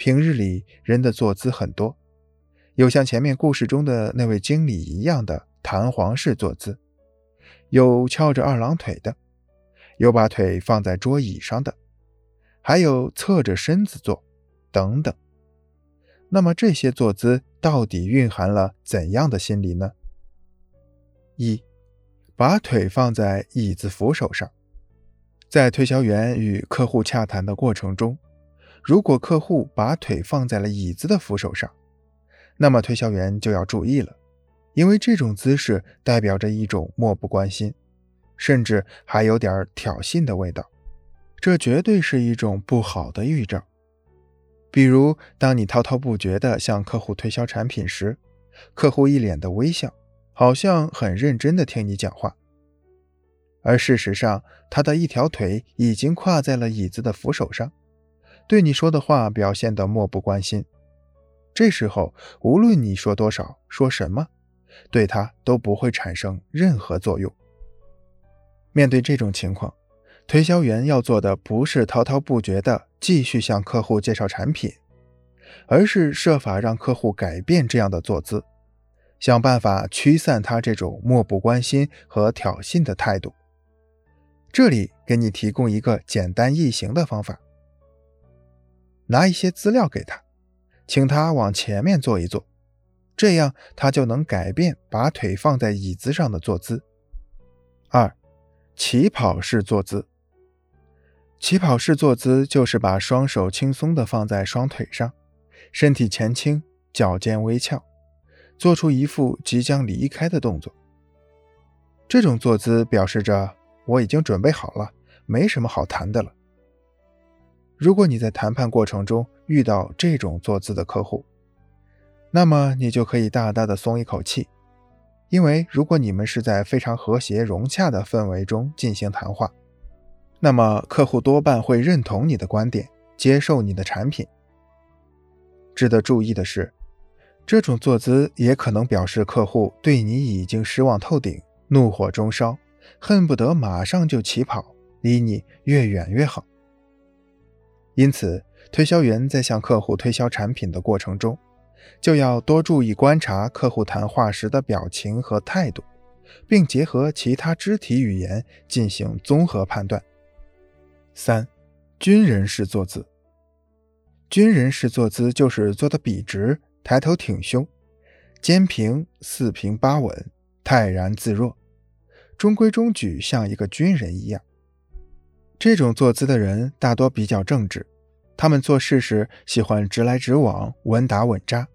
平日里人的坐姿很多，有像前面故事中的那位经理一样的弹簧式坐姿，有翘着二郎腿的，有把腿放在桌椅上的，还有侧着身子坐，等等。那么这些坐姿到底蕴含了怎样的心理呢？一，把腿放在椅子扶手上，在推销员与客户洽谈的过程中。如果客户把腿放在了椅子的扶手上，那么推销员就要注意了，因为这种姿势代表着一种漠不关心，甚至还有点挑衅的味道，这绝对是一种不好的预兆。比如，当你滔滔不绝地向客户推销产品时，客户一脸的微笑，好像很认真地听你讲话，而事实上，他的一条腿已经跨在了椅子的扶手上。对你说的话表现得漠不关心，这时候无论你说多少、说什么，对他都不会产生任何作用。面对这种情况，推销员要做的不是滔滔不绝地继续向客户介绍产品，而是设法让客户改变这样的坐姿，想办法驱散他这种漠不关心和挑衅的态度。这里给你提供一个简单易行的方法。拿一些资料给他，请他往前面坐一坐，这样他就能改变把腿放在椅子上的坐姿。二，起跑式坐姿。起跑式坐姿就是把双手轻松地放在双腿上，身体前倾，脚尖微翘，做出一副即将离开的动作。这种坐姿表示着我已经准备好了，没什么好谈的了。如果你在谈判过程中遇到这种坐姿的客户，那么你就可以大大的松一口气，因为如果你们是在非常和谐融洽的氛围中进行谈话，那么客户多半会认同你的观点，接受你的产品。值得注意的是，这种坐姿也可能表示客户对你已经失望透顶，怒火中烧，恨不得马上就起跑，离你越远越好。因此，推销员在向客户推销产品的过程中，就要多注意观察客户谈话时的表情和态度，并结合其他肢体语言进行综合判断。三、军人式坐姿。军人式坐姿就是坐得笔直，抬头挺胸，肩平四平八稳，泰然自若，中规中矩，像一个军人一样。这种坐姿的人大多比较正直，他们做事时喜欢直来直往、稳打稳扎。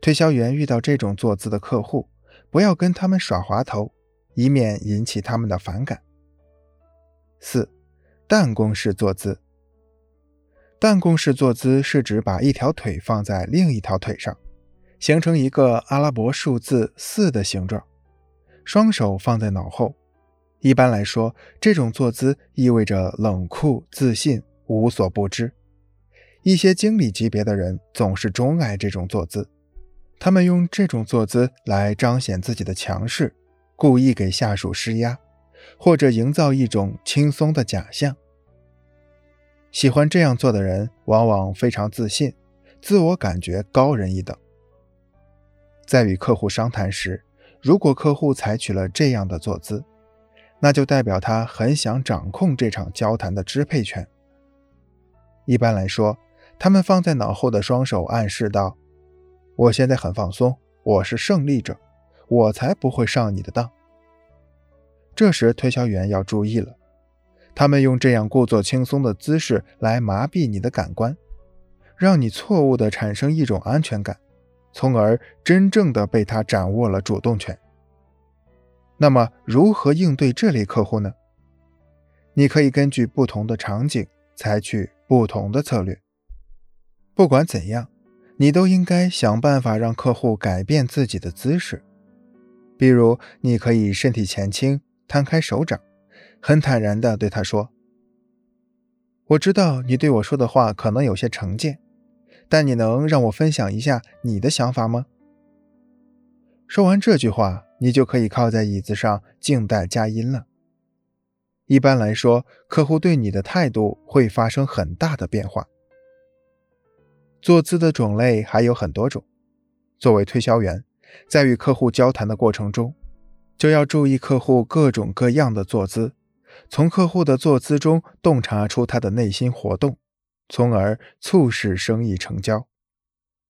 推销员遇到这种坐姿的客户，不要跟他们耍滑头，以免引起他们的反感。四、弹弓式坐姿。弹弓式坐姿是指把一条腿放在另一条腿上，形成一个阿拉伯数字四的形状，双手放在脑后。一般来说，这种坐姿意味着冷酷、自信、无所不知。一些经理级别的人总是钟爱这种坐姿，他们用这种坐姿来彰显自己的强势，故意给下属施压，或者营造一种轻松的假象。喜欢这样做的人往往非常自信，自我感觉高人一等。在与客户商谈时，如果客户采取了这样的坐姿，那就代表他很想掌控这场交谈的支配权。一般来说，他们放在脑后的双手暗示道：“我现在很放松，我是胜利者，我才不会上你的当。”这时，推销员要注意了，他们用这样故作轻松的姿势来麻痹你的感官，让你错误地产生一种安全感，从而真正的被他掌握了主动权。那么，如何应对这类客户呢？你可以根据不同的场景采取不同的策略。不管怎样，你都应该想办法让客户改变自己的姿势。比如，你可以身体前倾，摊开手掌，很坦然地对他说：“我知道你对我说的话可能有些成见，但你能让我分享一下你的想法吗？”说完这句话。你就可以靠在椅子上静待佳音了。一般来说，客户对你的态度会发生很大的变化。坐姿的种类还有很多种。作为推销员，在与客户交谈的过程中，就要注意客户各种各样的坐姿，从客户的坐姿中洞察出他的内心活动，从而促使生意成交。